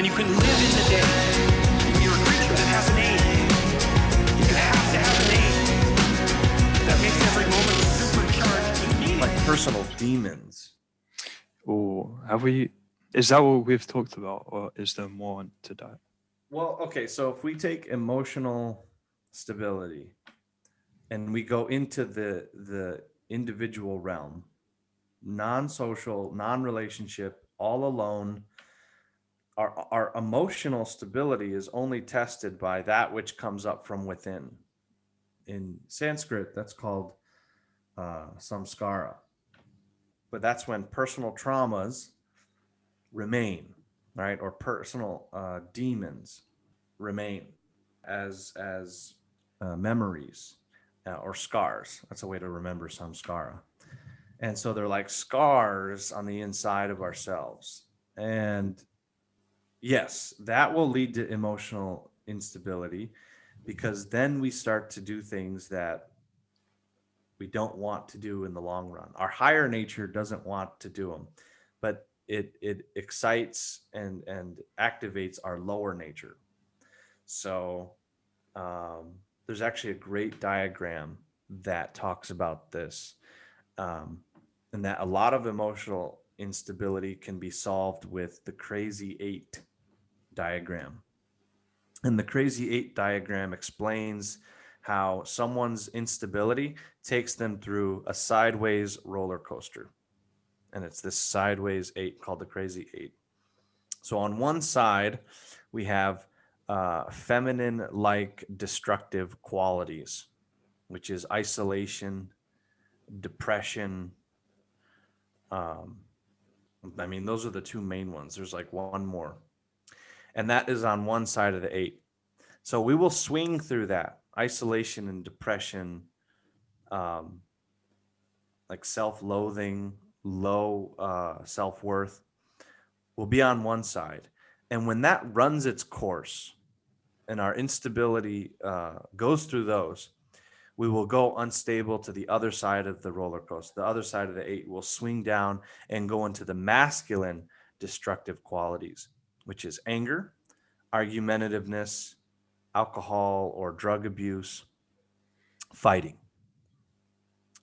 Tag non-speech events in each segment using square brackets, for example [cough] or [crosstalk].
and you can live in the day. You're a creature that has an aim. You have to have an aim that makes every moment supercharged and meaningful. like personal demons. Or have we? Is that what we've talked about, or is there more to that? Well, okay, so if we take emotional stability and we go into the the individual realm, non-social, non-relationship, all alone, our our emotional stability is only tested by that which comes up from within. In Sanskrit, that's called uh, samskara. But that's when personal traumas remain, right? Or personal uh, demons remain as as uh, memories uh, or scars. That's a way to remember samskara. And so they're like scars on the inside of ourselves. And yes, that will lead to emotional instability because then we start to do things that we don't want to do in the long run. Our higher nature doesn't want to do them, but it it excites and and activates our lower nature. So um, there's actually a great diagram that talks about this, um, and that a lot of emotional instability can be solved with the crazy eight diagram. And the crazy eight diagram explains how someone's instability takes them through a sideways roller coaster. And it's this sideways eight called the crazy eight. So on one side, we have uh, feminine like destructive qualities, which is isolation, depression. Um, I mean, those are the two main ones. There's like one more. And that is on one side of the eight. So we will swing through that isolation and depression, um, like self loathing, low uh, self worth, will be on one side. And when that runs its course and our instability uh, goes through those, we will go unstable to the other side of the roller coaster. The other side of the eight will swing down and go into the masculine destructive qualities, which is anger, argumentativeness, alcohol or drug abuse, fighting.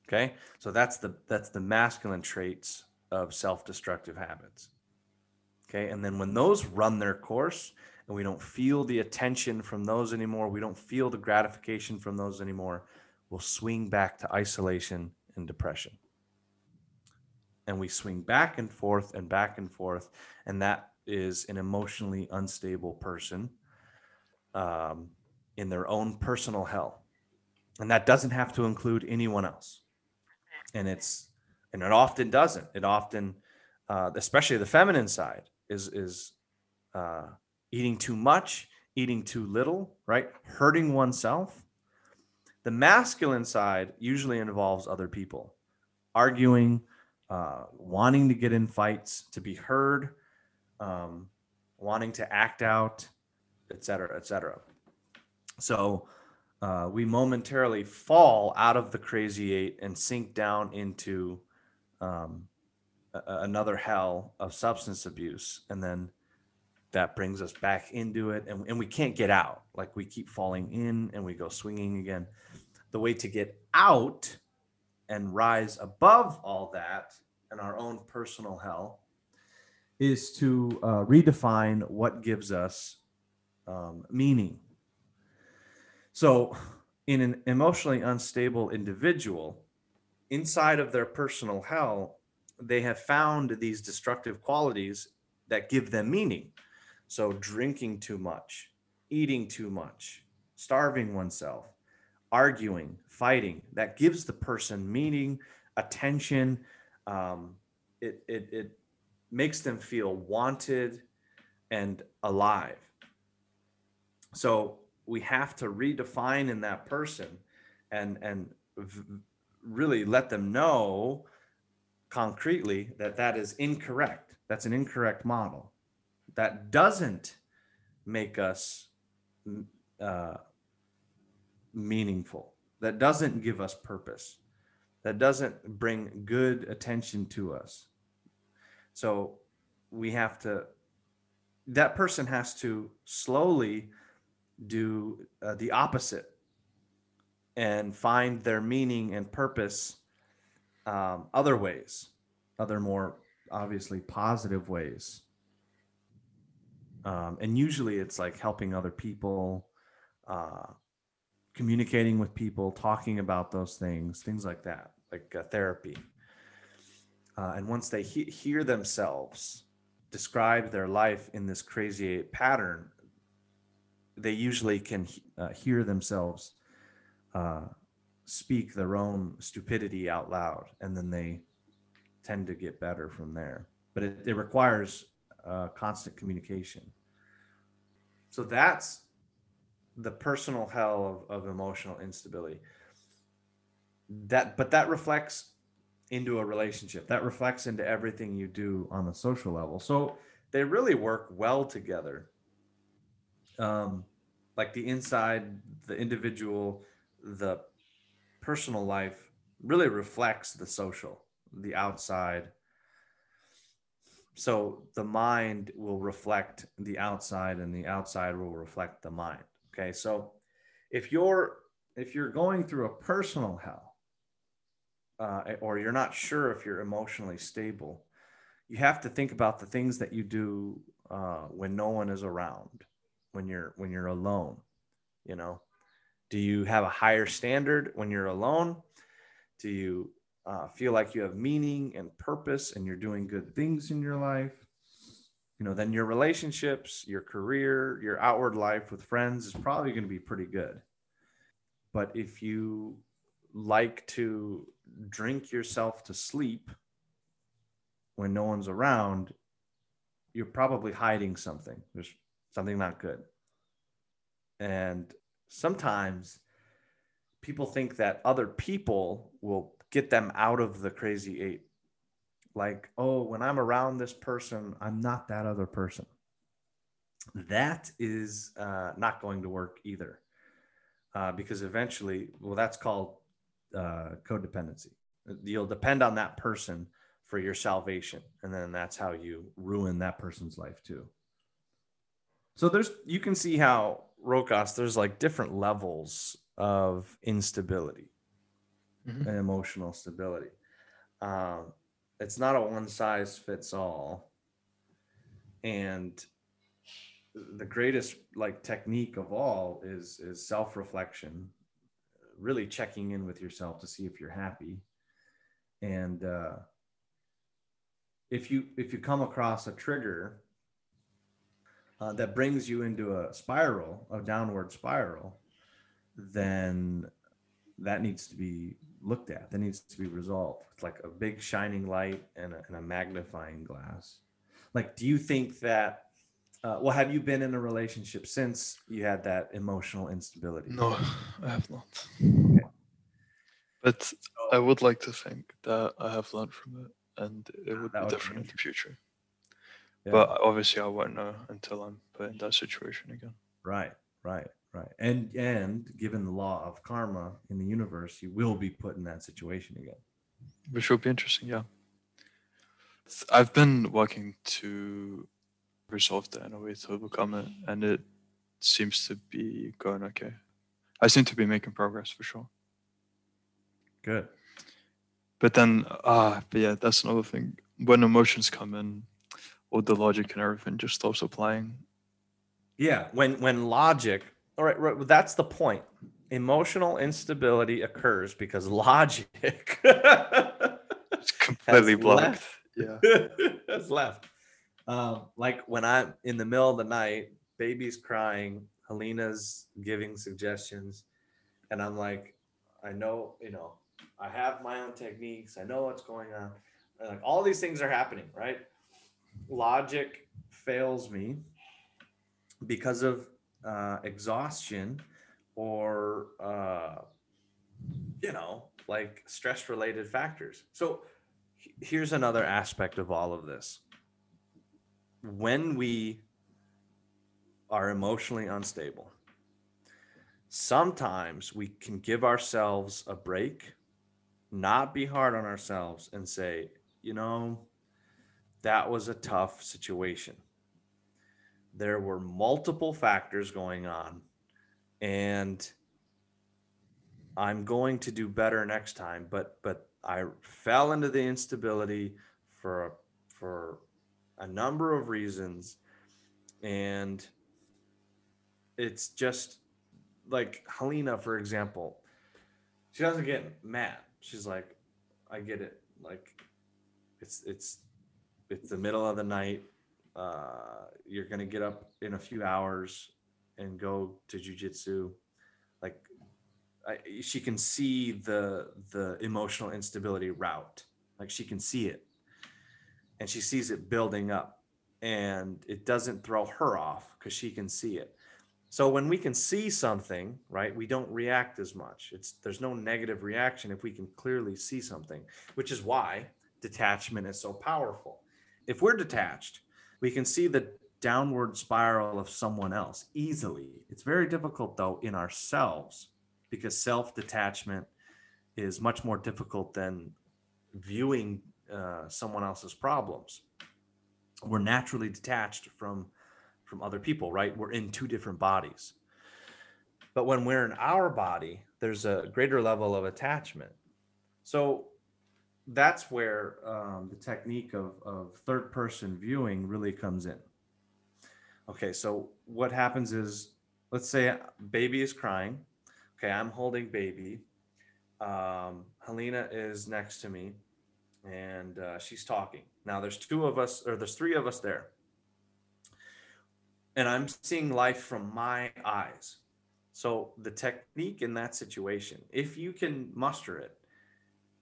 Okay? So that's the that's the masculine traits of self-destructive habits. Okay? And then when those run their course and we don't feel the attention from those anymore, we don't feel the gratification from those anymore, we'll swing back to isolation and depression. And we swing back and forth and back and forth and that is an emotionally unstable person um, in their own personal hell. And that doesn't have to include anyone else. And it's, and it often doesn't. It often, uh, especially the feminine side, is, is uh, eating too much, eating too little, right? Hurting oneself. The masculine side usually involves other people, arguing, uh, wanting to get in fights, to be heard, um, wanting to act out, et cetera, et cetera. So uh, we momentarily fall out of the crazy eight and sink down into um, a- another hell of substance abuse. And then that brings us back into it. And, and we can't get out. Like we keep falling in and we go swinging again. The way to get out and rise above all that and our own personal hell is to uh, redefine what gives us um, meaning. So, in an emotionally unstable individual, inside of their personal hell, they have found these destructive qualities that give them meaning. So, drinking too much, eating too much, starving oneself, arguing, fighting, that gives the person meaning, attention. Um, it, it, it makes them feel wanted and alive. So we have to redefine in that person and and v- really let them know concretely that that is incorrect. That's an incorrect model. That doesn't make us uh, meaningful. That doesn't give us purpose. That doesn't bring good attention to us. So we have to that person has to slowly do uh, the opposite and find their meaning and purpose um, other ways, other more obviously positive ways. Um, and usually it's like helping other people, uh, communicating with people, talking about those things, things like that, like uh, therapy. Uh, and once they he- hear themselves describe their life in this crazy pattern, they usually can he- uh, hear themselves uh, speak their own stupidity out loud, and then they tend to get better from there. But it, it requires uh, constant communication. So that's the personal hell of, of emotional instability. That, but that reflects into a relationship. That reflects into everything you do on the social level. So they really work well together. Um, like the inside, the individual, the personal life really reflects the social, the outside. So the mind will reflect the outside and the outside will reflect the mind. Okay. So if you're if you're going through a personal hell, uh, or you're not sure if you're emotionally stable, you have to think about the things that you do uh, when no one is around, when you're when you're alone. You know, do you have a higher standard when you're alone? Do you uh, feel like you have meaning and purpose, and you're doing good things in your life? You know, then your relationships, your career, your outward life with friends is probably going to be pretty good. But if you like to drink yourself to sleep when no one's around, you're probably hiding something. There's something not good. And sometimes people think that other people will get them out of the crazy eight. Like, oh, when I'm around this person, I'm not that other person. That is uh, not going to work either. Uh, because eventually, well, that's called uh, codependency. You'll depend on that person for your salvation, and then that's how you ruin that person's life too. So there's you can see how Rokas there's like different levels of instability Mhm. and emotional stability. Um, it's not a one size fits all, and the greatest like technique of all is is self reflection really checking in with yourself to see if you're happy. And uh, if you if you come across a trigger uh, that brings you into a spiral a downward spiral then that needs to be looked at. That needs to be resolved it's like a big shining light and a, and a magnifying glass. Like do you think that uh, well have you been in a relationship since you had that emotional instability No, [sighs] I have not. But I would like to think that I have learned from it and it would That be would be different in the future. Yeah. But obviously, I won't know until I'm put in that situation again. Right, right, right. And and given the law of karma in the universe, you will be put in that situation again. Which will be interesting, yeah. I've been working to resolve that in a way to overcome it, and it seems to be going okay. I seem to be making progress for sure. Good. But then, ah, but yeah, that's another thing. When emotions come in, all the logic and everything just stops applying. Yeah, when when logic, all right, right well, that's the point. Emotional instability occurs because logic [laughs] It's completely blocked. left. Yeah. [laughs] has left. Um, like when I'm in the middle of the night, baby's crying, Helena's giving suggestions, and I'm like, I know, you know, I have my own techniques. I know what's going on. And like all these things are happening, right? Logic fails me because of uh, exhaustion or uh, you know, like stress related factors. So here's another aspect of all of this. When we are emotionally unstable, sometimes we can give ourselves a break, not be hard on ourselves, and say, you know, that was a tough situation. there were multiple factors going on and i'm going to do better next time but but i fell into the instability for for a number of reasons and it's just like helena for example she doesn't get mad. She's like i get it. Like it's it's it's the middle of the night uh you're gonna get up in a few hours and go to jujitsu like I, she can see the the emotional instability route. Like she can see it and she sees it building up and it doesn't throw her off because she can see it. So when we can see something right we don't react as much. It's there's no negative reaction if we can clearly see something which is why detachment is so powerful. If we're detached we can see the downward spiral of someone else easily. It's very difficult though in ourselves because self detachment is much more difficult than viewing uh, someone else's problems. We're naturally detached from from other people right? We're in two different bodies. But when we're in our body there's a greater level of attachment. So that's where um, the technique of, of third person viewing really comes in. Okay so what happens is let's say baby is crying. Okay i'm holding baby. Um, helena is next to me and uh, she's talking. Now there's two of us or there's three of us there. And i'm seeing life from my eyes. So the technique in that situation if you can muster it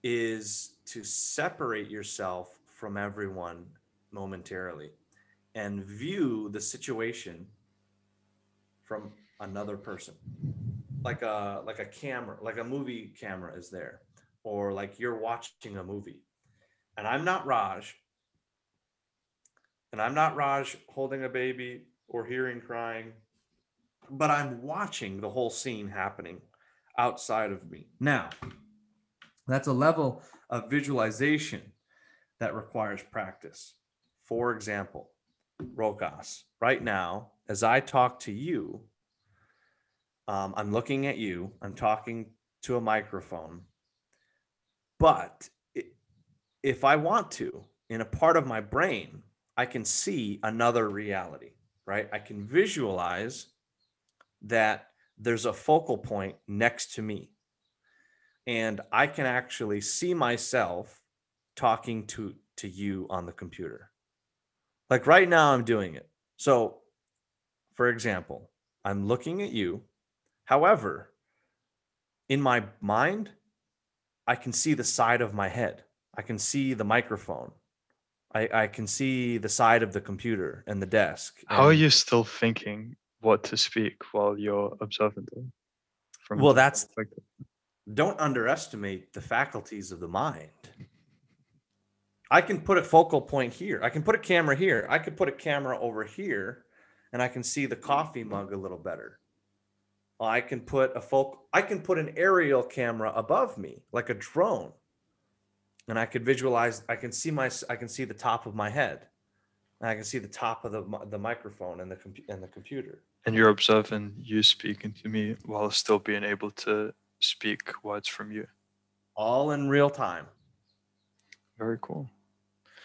is to separate yourself from everyone momentarily and view the situation from another person. Like a like a camera like a movie camera is there or like you're watching a movie and i'm not raj and i'm not raj holding a baby or hearing crying but i'm watching the whole scene happening outside of me now that's a level of visualization that requires practice for example rokas right now as i talk to you um, I'm looking at you. I'm talking to a microphone. But if I want to, in a part of my brain, I can see another reality, right? I can visualize that there's a focal point next to me. And I can actually see myself talking to to you on the computer. Like right now I'm doing it. So for example, I'm looking at you However, in my mind, I can see the side of my head. I can see the microphone. I, I can see the side of the computer and the desk. How are you still thinking what to speak while you're observant? From Well, that's-? Don't underestimate the faculties of the mind. I can put a focal point here. I can put a camera here. I could put a camera over here and I can see the coffee mug a little better. I can put a focal I can put an aerial camera above me like a drone. And I could visualize I can see my I can see the top of my head. And I can see the top of the the microphone and the and the computer. And you're observing you speaking to me while still being able to speak words from you. All in real time. Very cool.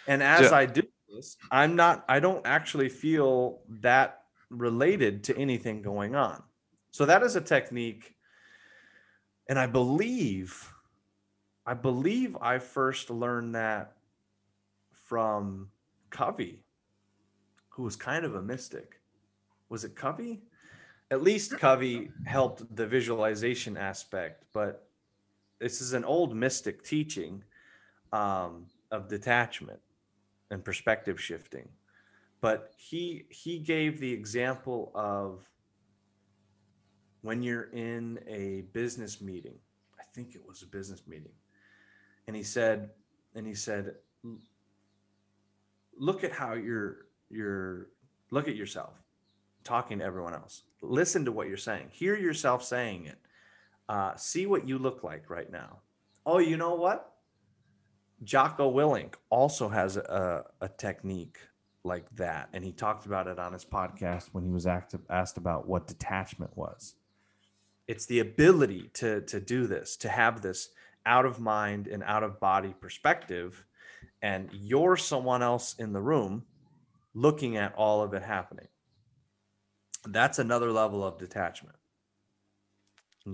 And as Yeah. I do this, I'm not, I don't actually feel that related to anything going on. So that is a technique. And I believe, I believe I first learned that from Covey, who was kind of a mystic. Was it Covey? At least Covey helped the visualization aspect, but this is an old mystic teaching um, of detachment and perspective shifting but he he gave the example of when you're in a business meeting i think it was a business meeting and he said and he said look at how you're you're look at yourself talking to everyone else. Listen to what you're saying. Hear yourself saying it. Uh, see what you look like right now. Oh you know what? Jocko Willink also has a, a technique like that. And he talked about it on his podcast when he was act- asked about what detachment was. It's the ability to to do this to have this out of mind and out of body perspective and you're someone else in the room looking at all of it happening that's another level of detachment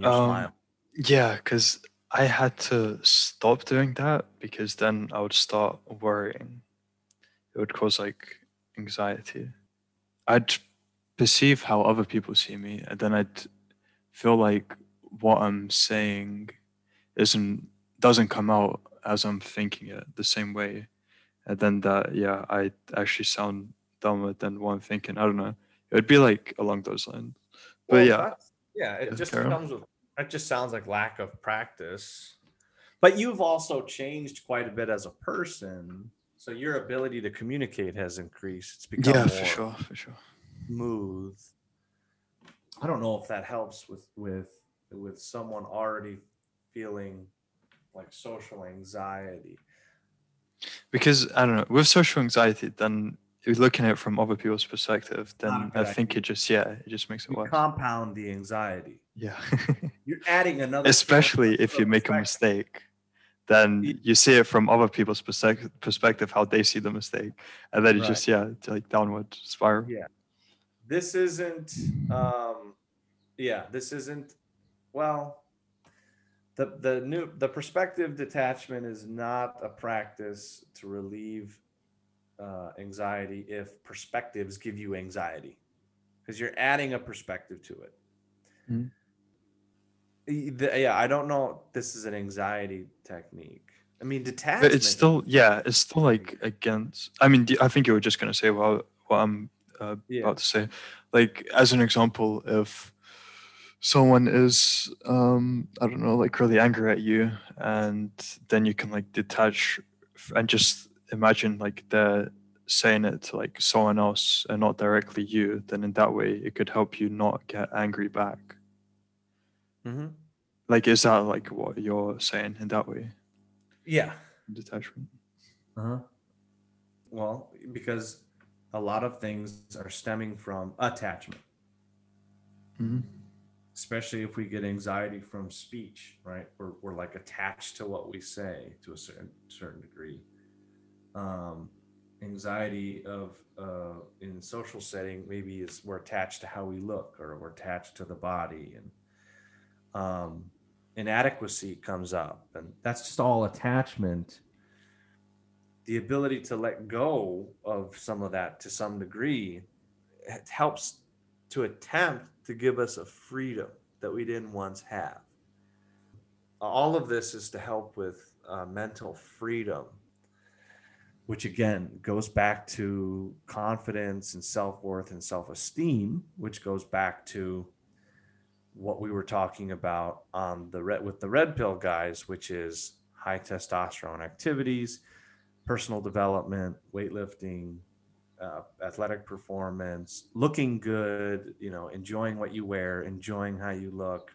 Um. Yeah, because I had to stop doing that because then I would start worrying. It would cause like anxiety. I'd perceive how other people see me, and then I'd feel like what I'm saying isn't doesn't come out as I'm thinking it the same way, and then that yeah, I actually sound dumber than what I'm thinking. I don't know. It would be like along those lines. But Well, yeah, yeah, it just comes with that just sounds like lack of practice. But you've also changed quite a bit as a person. So your ability to communicate has increased. It's become yeah, more for sure, for sure. smooth. I don't know if that helps with with with someone already feeling like social anxiety. because I don't know with social anxiety, then looking at it from other people's perspective, then I think idea. it just yeah, it just makes it You worse. compound the anxiety. Yeah, [laughs] You're adding another especially if you make a mistake, then you see it from other people's perspective, how they see the mistake, and then Right. just yeah, it's like downward spiral. Yeah. this isn't um yeah this isn't well the the new the perspective detachment is not a practice to relieve uh, anxiety if perspectives give you anxiety because you're adding a perspective to it Mhm. E- the- yeah i don't know this is an anxiety technique i mean detachment But it's still yeah, it's still like against. I mean, i think you were just gonna say what what I'm uh, Yeah. about to say. Like as an example, if someone is um I don't know like really angry at you, and then you can like detach and just imagine like they're saying it to like someone else and not directly you. Then in that way, it could help you not get angry back. Mhm. Like, is that like what you're saying in that way? yeah Detachment. Uh-huh. Well, because a lot of things are stemming from attachment, hmm especially if we get anxiety from speech, right? We're, we're like attached to what we say to a certain certain degree. Um, anxiety of uh, in social setting maybe is we're attached to how we look or we're attached to the body and um, inadequacy comes up and that's just all attachment the ability to let go of some of that to some degree helps to attempt to give us a freedom that we didn't once have. All of this is to help with uh, mental freedom, which again goes back to confidence and self worth and self esteem, which goes back to what we were talking about on the red with the red pill guys, which is high testosterone activities, personal development, weightlifting, uh, athletic performance, looking good, you know, enjoying what you wear, enjoying how you look,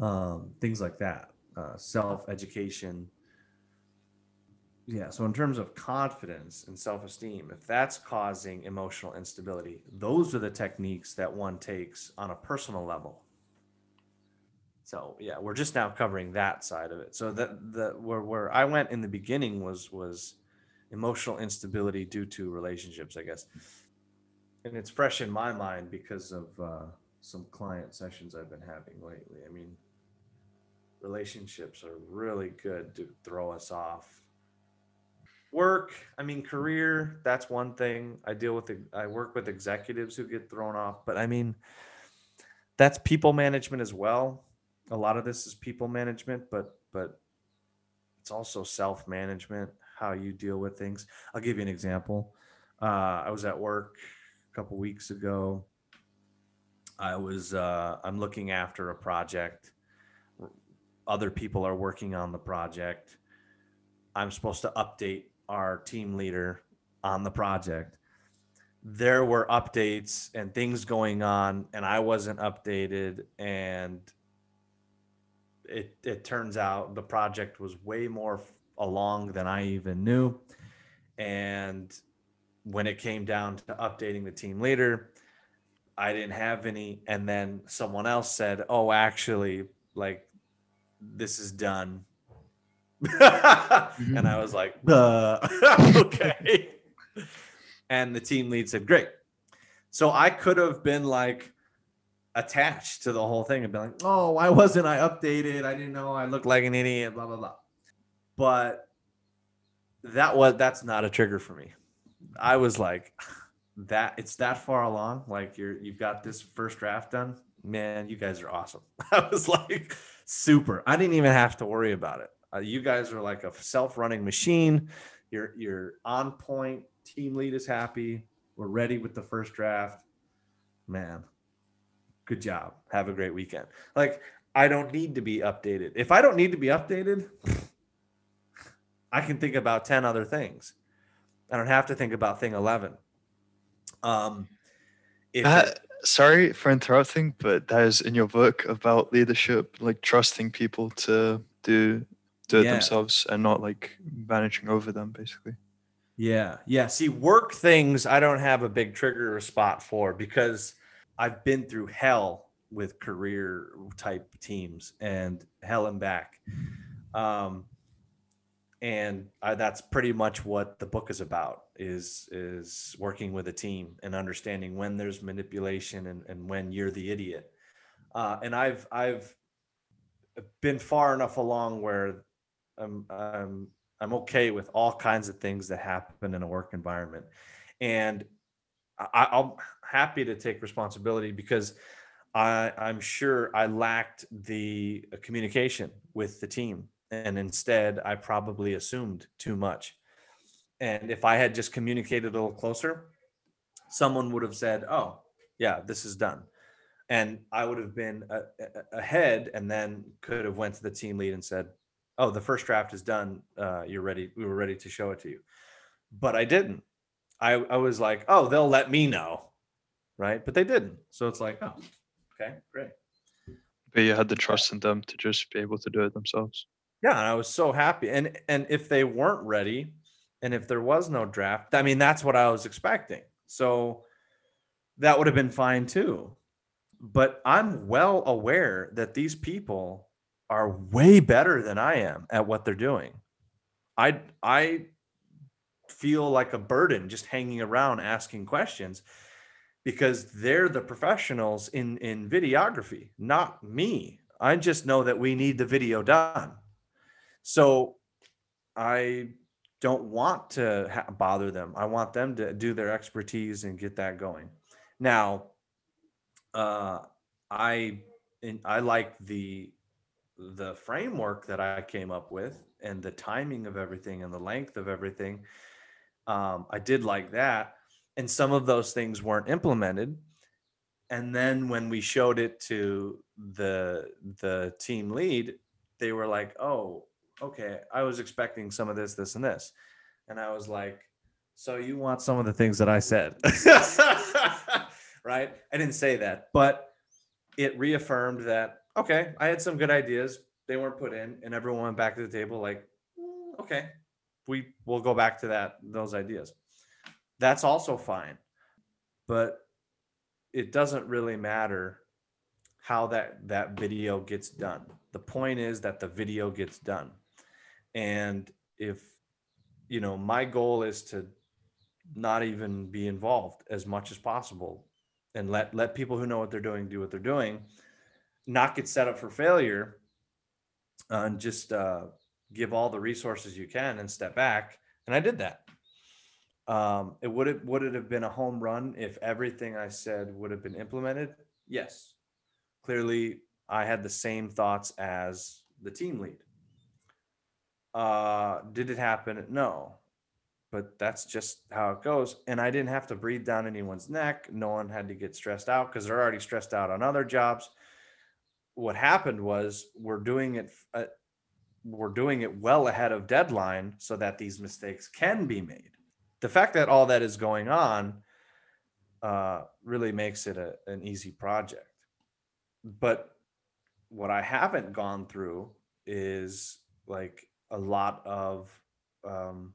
um, things like that, uh, self education. Yeah. So, in terms of confidence and self esteem, if that's causing emotional instability, those are the techniques that one takes on a personal level. So yeah, we're just now covering that side of it. So that the where where I went in the beginning was was emotional instability due to relationships, I guess. And it's fresh in my mind because of uh, some client sessions I've been having lately. I mean, relationships are really good to throw us off. Work, I mean, career, that's one thing. I deal with, I work with executives who get thrown off, but I mean, that's people management as well. A lot of this is people management, but, but it's also self management, how you deal with things. I'll give you an example. Uh, I was at work a couple weeks ago. I was uh, I'm looking after a project. Other people are working on the project. I'm supposed to update our team leader on the project. There were updates and things going on, and I wasn't updated. And it it turns out the project was way more along than I even knew, and when it came down to updating the team leader, I didn't have any. And then someone else said, Oh, actually, like this is done. [laughs] and I was like, [laughs] [laughs] okay. and the team lead said, Great. So I could have been like attached to the whole thing and been like, Oh, why wasn't I updated? I didn't know I looked like an idiot, blah, blah, blah. But that was that's not a trigger for me. I was like, [sighs] that it's that far along. Like you're you've got this first draft done. Man, you guys are awesome. [laughs] I was like, super. I didn't even have to worry about it. Uh, you guys are like a self-running machine. You're you're on point. Team lead is happy. We're ready with the first draft. Man, good job. Have a great weekend. Like I don't need to be updated. If I don't need to be updated, I can think about 10 other things. I don't have to think about thing 11. Um, if That, it- sorry for interrupting, but that is in your book about leadership, like trusting people to do do it Yeah. themselves and not like managing over them, basically. Yeah. Yeah. See, work things I don't have a big trigger or spot for because I've been through hell with career type teams and hell and back. Um, and I, that's pretty much what the book is about is is working with a team and understanding when there's manipulation and, and when you're the idiot. Uh, and i've i've been far enough along where I'm, I'm i'm okay with all kinds of things that happen in a work environment. And I, i'm happy to take responsibility because I, i'm sure i lacked the communication with the team and instead i probably assumed too much. And if i had just communicated a little closer someone would have said oh yeah this is done. And i would have been a, a- ahead and then could have went to the team lead and said oh the first draft is done uh, you're ready we were ready to show it to you. But i didn't. I, I was like oh they'll let me know right? But they didn't. So it's like oh okay great. But you had the trust in them to just be able to do it themselves. Yeah, and I was so happy. And and if they weren't ready, and if there was no draft, I mean that's what I was expecting. So that would have been fine too. But I'm well aware that these people are way better than I am at what they're doing. I I feel like a burden just hanging around asking questions because they're the professionals in in videography, not me. I just know that we need the video done. So I don't want to ha- bother them. I want them to do their expertise and get that going. Now, uh, I I like the the framework that I came up with and the timing of everything and the length of everything. Um, I did like that, and some of those things weren't implemented. And then when we showed it to the the team lead, they were like, "Oh, okay, I was expecting some of this, this, and this. And I was like, so you want some of the things that I said. [laughs] right? I didn't say that, but it reaffirmed that, okay, I had some good ideas. They weren't put in, and everyone went back to the table like, "Mm, okay, we will go back to that, those ideas. That's also fine. But it doesn't really matter how that that video gets done. The point is that the video gets done. And if you know, my goal is to not even be involved as much as possible and let let people who know what they're doing do what they're doing, not get set up for failure uh, and just uh, give all the resources you can and step back. And I did that. Um, it would it would it have been a home run if everything I said would have been implemented? Yes. Clearly, I had the same thoughts as the team lead. Uh, did it happen? No. But that's just how it goes. And I didn't have to breathe down anyone's neck. No one had to get stressed out because they're already stressed out on other jobs. What happened was we're doing it. Uh, we're doing it well ahead of deadline so that these mistakes can be made. The fact that all that is going on uh, really makes it a, an easy project. But what I haven't gone through is like a lot of um,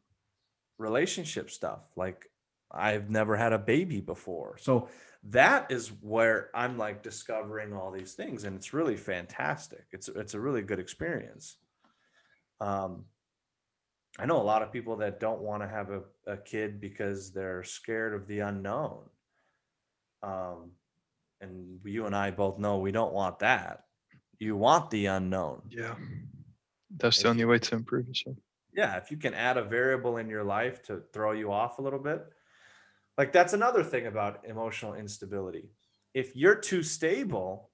relationship stuff. Like I've never had a baby before. So that is where I'm like discovering all these things and it's really fantastic. It's it's a really good experience. Um I know a lot of people that don't want to have a, a kid because they're scared of the unknown. Um and you and I both know we don't want that. You want the unknown. Yeah. That's the only way to improve yourself. yeah if you can add a variable in your life to throw you off a little bit like that's another thing about emotional instability. If you're too stable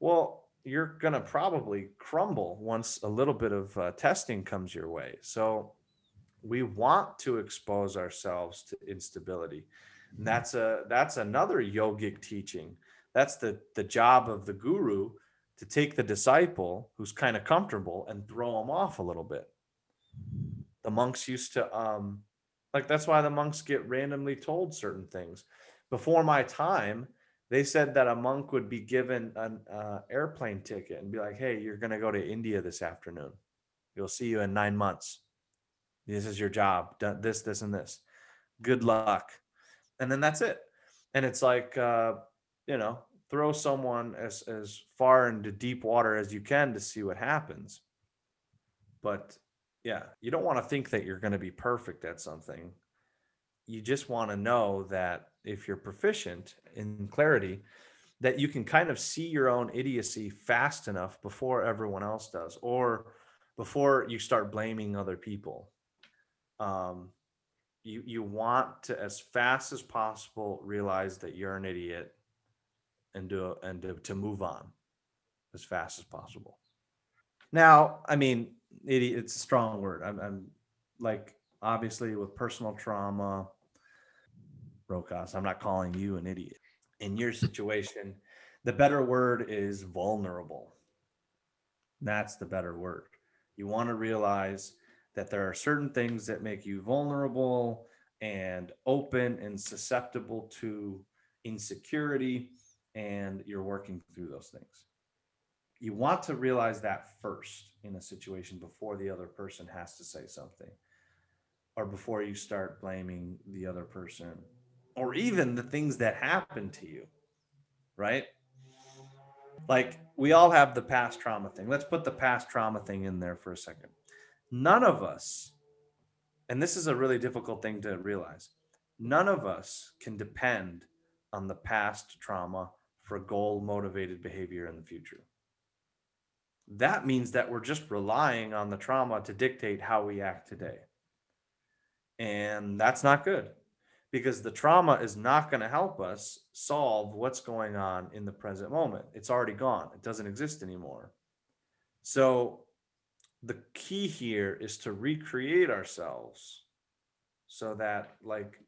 well you're going to probably crumble once a little bit of uh, testing comes your way. So we want to expose ourselves to instability. And that's a that's another yogic teaching. That's the the job of the guru to take the disciple who's kind of comfortable and throw him off a little bit. The monks used to um like that's why the monks get randomly told certain things. Before my time they said that a monk would be given an uh, airplane ticket and be like hey you're going to go to india this afternoon. You'll see you in nine months. This is your job. This this and this. Good luck. And then that's it. And it's like uh you know throw someone as as far into deep water as you can to see what happens. But yeah you don't want to think that you're going to be perfect at something. You just want to know that if you're proficient in clarity that you can kind of see your own idiocy fast enough before everyone else does or before you start blaming other people. Um, you you want to as fast as possible realize that you're an idiot and do and to, to move on as fast as possible now, I mean, idiot, it's a strong word. I'm, I'm like, obviously, with personal trauma, Rokas, I'm not calling you an idiot. In your situation, the better word is vulnerable. That's the better word. You want to realize that there are certain things that make you vulnerable and open and susceptible to insecurity, and you're working through those things. You want to realize that first in a situation before the other person has to say something or before you start blaming the other person or even the things that happen to you right? Like we all have the past trauma thing. Let's put the past trauma thing in there for a second. None of us and this is a really difficult thing to realize none of us can depend on the past trauma for goal motivated behavior in the future that means that we're just relying on the trauma to dictate how we act today. And that's not good because the trauma is not going to help us solve what's going on in the present moment. It's already gone, it doesn't exist anymore. So, the key here is to recreate ourselves so that, like,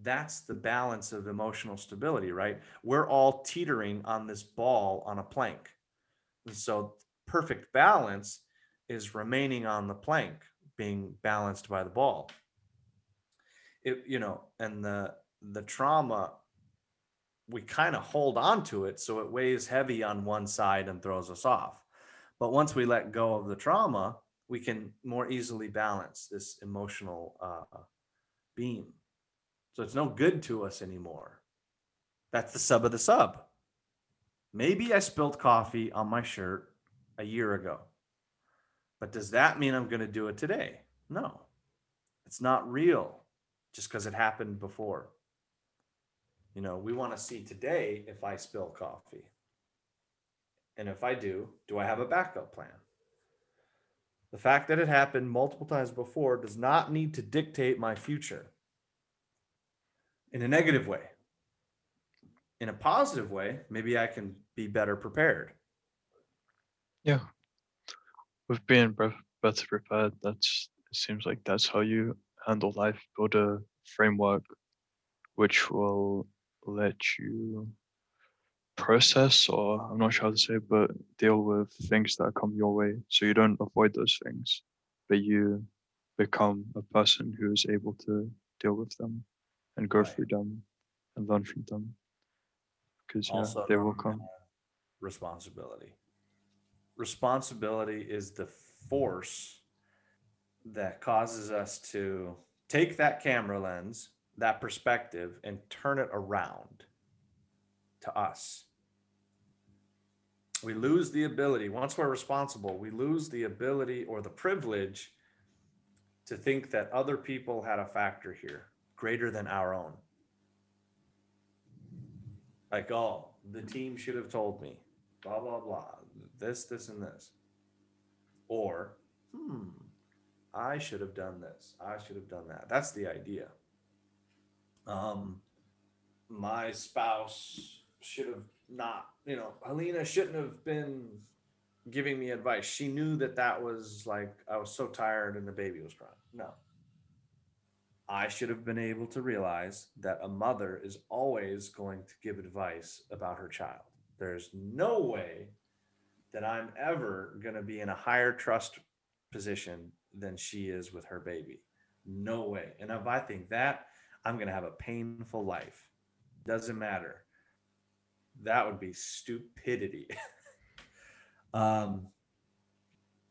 that's the balance of emotional stability, right? We're all teetering on this ball on a plank. And so perfect balance is remaining on the plank, being balanced by the ball. It, you know, and the the trauma, we kind of hold on to it, so it weighs heavy on one side and throws us off. But once we let go of the trauma, we can more easily balance this emotional uh, beam. So it's no good to us anymore. That's the sub of the sub. Maybe I spilled coffee on my shirt a year ago. But does that mean I'm going to do it today? No. It's not real just because it happened before. You know, we want to see today if I spill coffee. And if I do, do I have a backup plan? The fact that it happened multiple times before does not need to dictate my future in a negative way. In a positive way, maybe I can be better prepared. Yeah. With being better prepared, that's it seems like that's how you handle life. Build a framework which will let you process or I'm not sure how to say, but deal with things that come your way. So you don't avoid those things, but you become a person who is able to deal with them and go Right. through them and learn from them. Because yeah, they will come. responsibility responsibility is the force that causes us to take that camera lens that perspective and turn it around to us. We lose the ability, once we're responsible, we lose the ability or the privilege to think that other people had a factor here greater than our own. Like, oh, the team should have told me, blah, blah, blah, this, this, and this. Or, hmm, I should have done this. I should have done that. That's the idea. Um, my spouse should have not, you know, Helena shouldn't have been giving me advice. She knew that that was like, I was so tired and the baby was crying. No. I should have been able to realize that a mother is always going to give advice about her child. There's no way that I'm ever going to be in a higher trust position than she is with her baby. No way. And if I think that, I'm going to have a painful life. Doesn't matter. That would be stupidity. [laughs] um,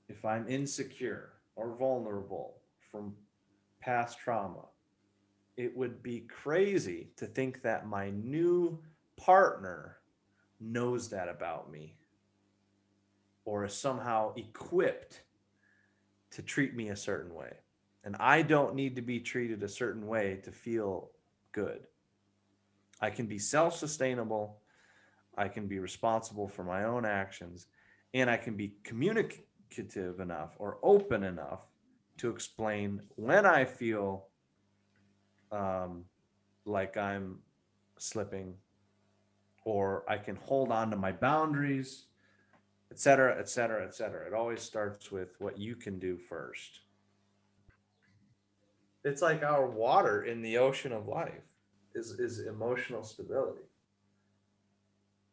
if I'm insecure or vulnerable from past trauma, it would be crazy to think that my new partner knows that about me or is somehow equipped to treat me a certain way. And I don't need to be treated a certain way to feel good. I can be self sustainable. I can be responsible for my own actions. And I can be communicative enough or open enough to explain when I feel um, like I'm slipping, or I can hold on to my boundaries et cetera, et cetera, et cetera. It always starts with what you can do first. It's like our water in the ocean of life is, is emotional stability.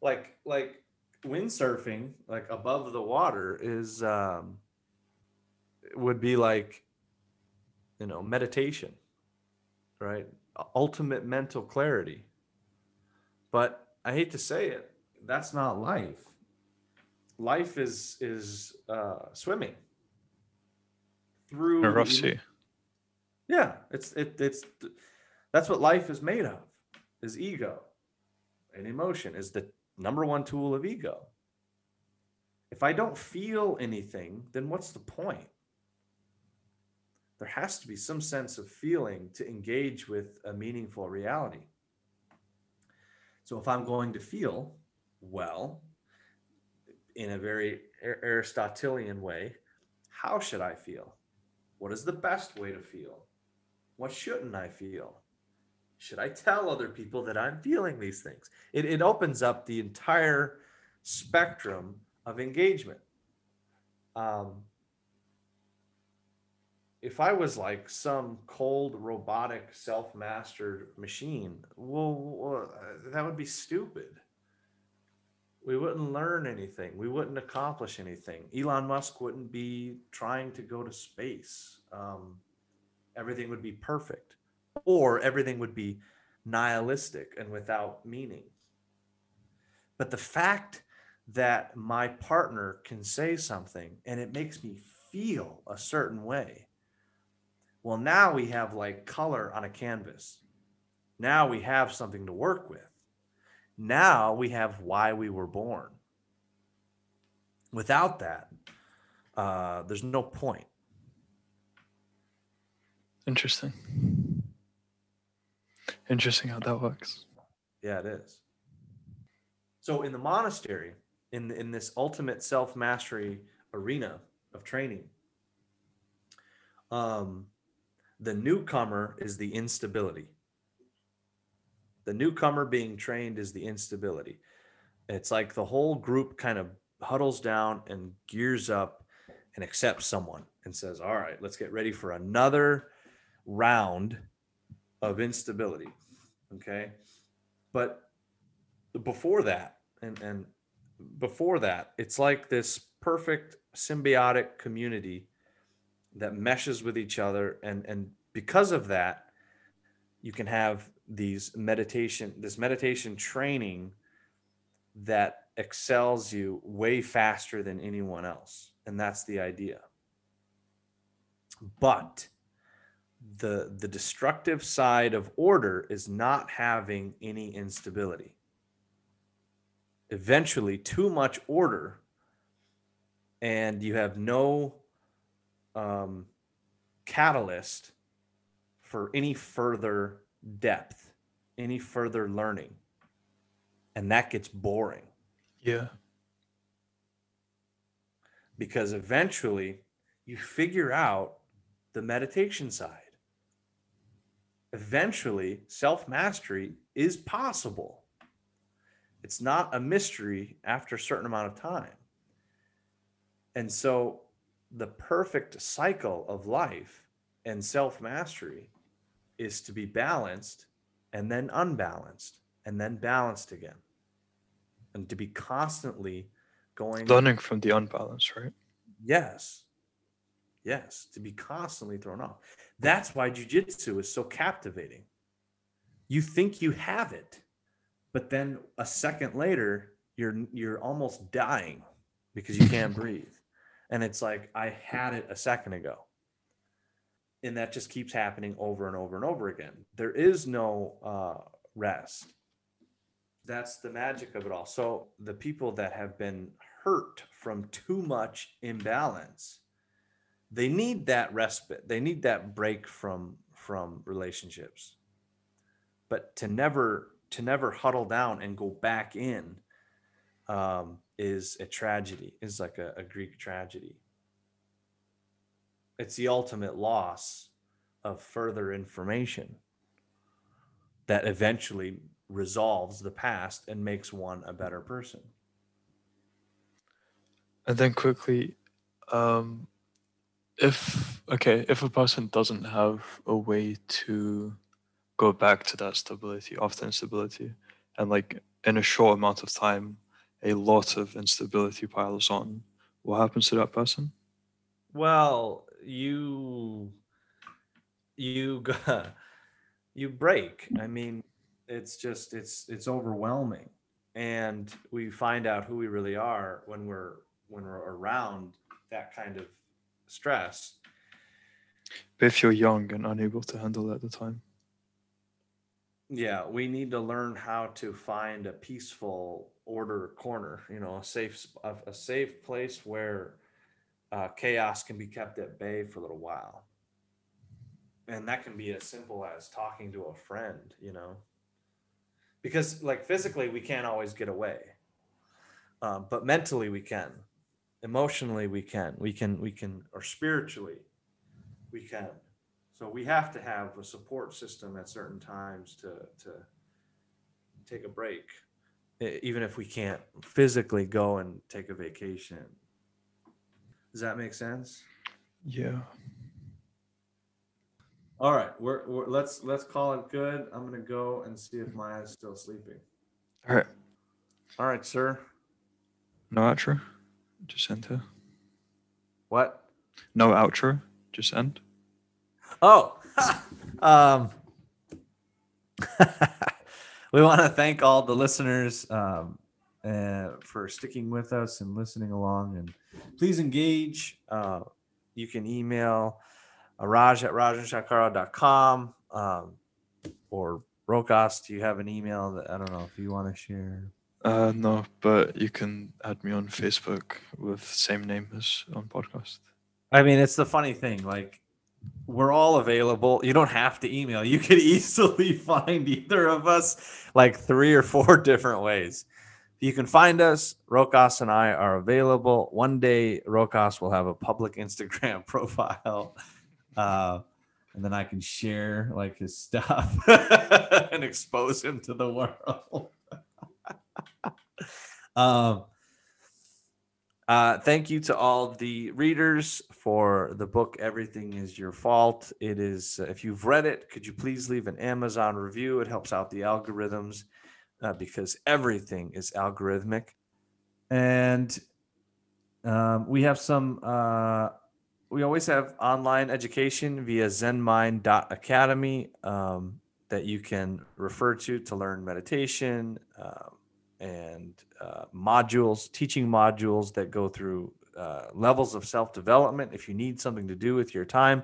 Like, like windsurfing, like above the water is, um, would be like, you know, meditation, right? Ultimate mental clarity. But I hate to say it, that's not life life is is uh, swimming through A rough sea. Yeah, it's it it's that's what life is made of is ego, and emotion is the number one tool of ego. If I don't feel anything, then what's the point? There has to be some sense of feeling to engage with a meaningful reality. So if I'm going to feel well, in a very Aristotelian way, how should I feel? What is the best way to feel? What shouldn't I feel? Should I tell other people that I'm feeling these things? It, it opens up the entire spectrum of engagement. Um, if I was like some cold, robotic, self mastered machine, well, well, that would be stupid we wouldn't learn anything. We wouldn't accomplish anything. Elon Musk wouldn't be trying to go to space. Um, everything would be perfect, or everything would be nihilistic and without meaning. But the fact that my partner can say something and it makes me feel a certain way, well, now we have like color on a canvas. Now we have something to work with. Now we have why we were born. Without that, uh, there's no point. Interesting. Interesting how that works. Yeah, it is. So in the monastery, in in this ultimate self mastery arena of training, um, the newcomer is the instability. The newcomer being trained is the instability. It's like the whole group kind of huddles down and gears up and accepts someone and says, "All right, let's get ready for another round of instability." Okay, but before that and and before that it's like this perfect symbiotic community that meshes with each other. And and because of that you can have these meditation this meditation training that excels you way faster than anyone else. And that's the idea. But the the destructive side of order is not having any instability. Eventually too much order and you have no um, catalyst for any further depth any further learning and that gets boring Yeah. because eventually you figure out the meditation side. Eventually, self mastery is possible. It's not a mystery after a certain amount of time. And so, the perfect cycle of life and self mastery is to be balanced and then unbalanced and then balanced again. And to be constantly going Learning from the unbalance, right? Yes. Yes, to be constantly thrown off. That's why jujitsu is so captivating. You think you have it, but then a second later, you're you're almost dying because you can't [laughs] breathe. And it's like I had it a second ago. And that just keeps happening over and over and over again. There is no uh, rest. That's the magic of it all. So the people that have been hurt from too much imbalance they need that respite they need that break from from relationships but to never to never huddle down and go back in um, is a tragedy is like a, a greek tragedy. It's the ultimate loss of further information that eventually resolves the past and makes one a better person. And then quickly, um, if okay, if a person doesn't have a way to go back to that stability after instability, and like in a short amount of time, a lot of instability piles on, what happens to that person? Well, you you [laughs] you break. I mean, it's just it's it's overwhelming, and we find out who we really are when we're when we're around that kind of stress. But if you're young and unable to handle it at the time, Yeah, we need to learn how to find a peaceful order corner. You know, a safe a, a safe place where uh, chaos can be kept at bay for a little while. And that can be as simple as talking to a friend, you know, because like physically we can't always get away, um, but mentally we can, emotionally we can, we can, we can, or spiritually we can. So we have to have a support system at certain times to to take a break, even if we can't physically go and take a vacation. Does that make sense? yeah. All right, we're, we're let's let's call it good. I'm gonna go and see if Maya's still sleeping. All right, All right, sir. no outro, just end. What? No outro, just end. Oh, [laughs] um, [laughs] we want to thank all the listeners um, uh, for sticking with us and listening along. And please engage. Uh, you can email Raj at rajanshakara.com um, or Rokas. Do you have an email that I don't know if you want to share? Uh, no, but you can add me on Facebook with same name as on podcast. I mean, it's the funny thing. Like, we're all available. You don't have to email. You could [laughs] easily find either of us like three or four [laughs] different ways. You can find us. Rokas and I are available. One day, Rokas will have a public [laughs] Instagram profile. Uh, and then I can share like his stuff and expose him to the world. um, uh, thank you to all the readers for the book Everything is Your Fault. It is, uh, if you've read it, could you please leave an Amazon review? It helps out the algorithms uh, because everything is algorithmic. And um, we have some, uh, we always have online education via zenmind.academy um, that you can refer to to learn meditation. Um, and uh, modules, teaching modules that go through uh, levels of self development. If you need something to do with your time,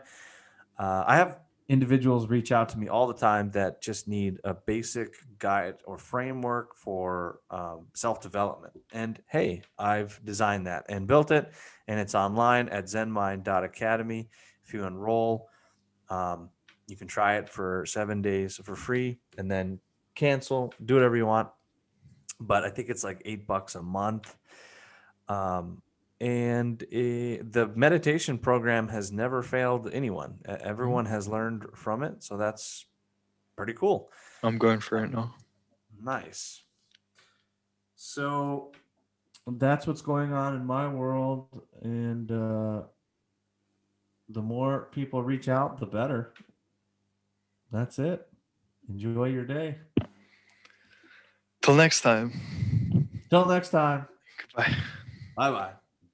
uh, I have individuals reach out to me all the time that just need a basic guide or framework for um, self development. And hey, I've designed that and built it, and it's online at zenmind.academy. If you enroll, um, you can try it for seven days for free and then cancel, do whatever you want. But I think it's like eight bucks a month. Um, and eh, the meditation program has never failed anyone. Everyone has learned from it, so that's pretty cool. I'm going for it now. Nice. So that's what's going on in my world, and uh, the more people reach out, the better. That's it. Enjoy your day. Till next time. Till next time. Goodbye. Bye bye.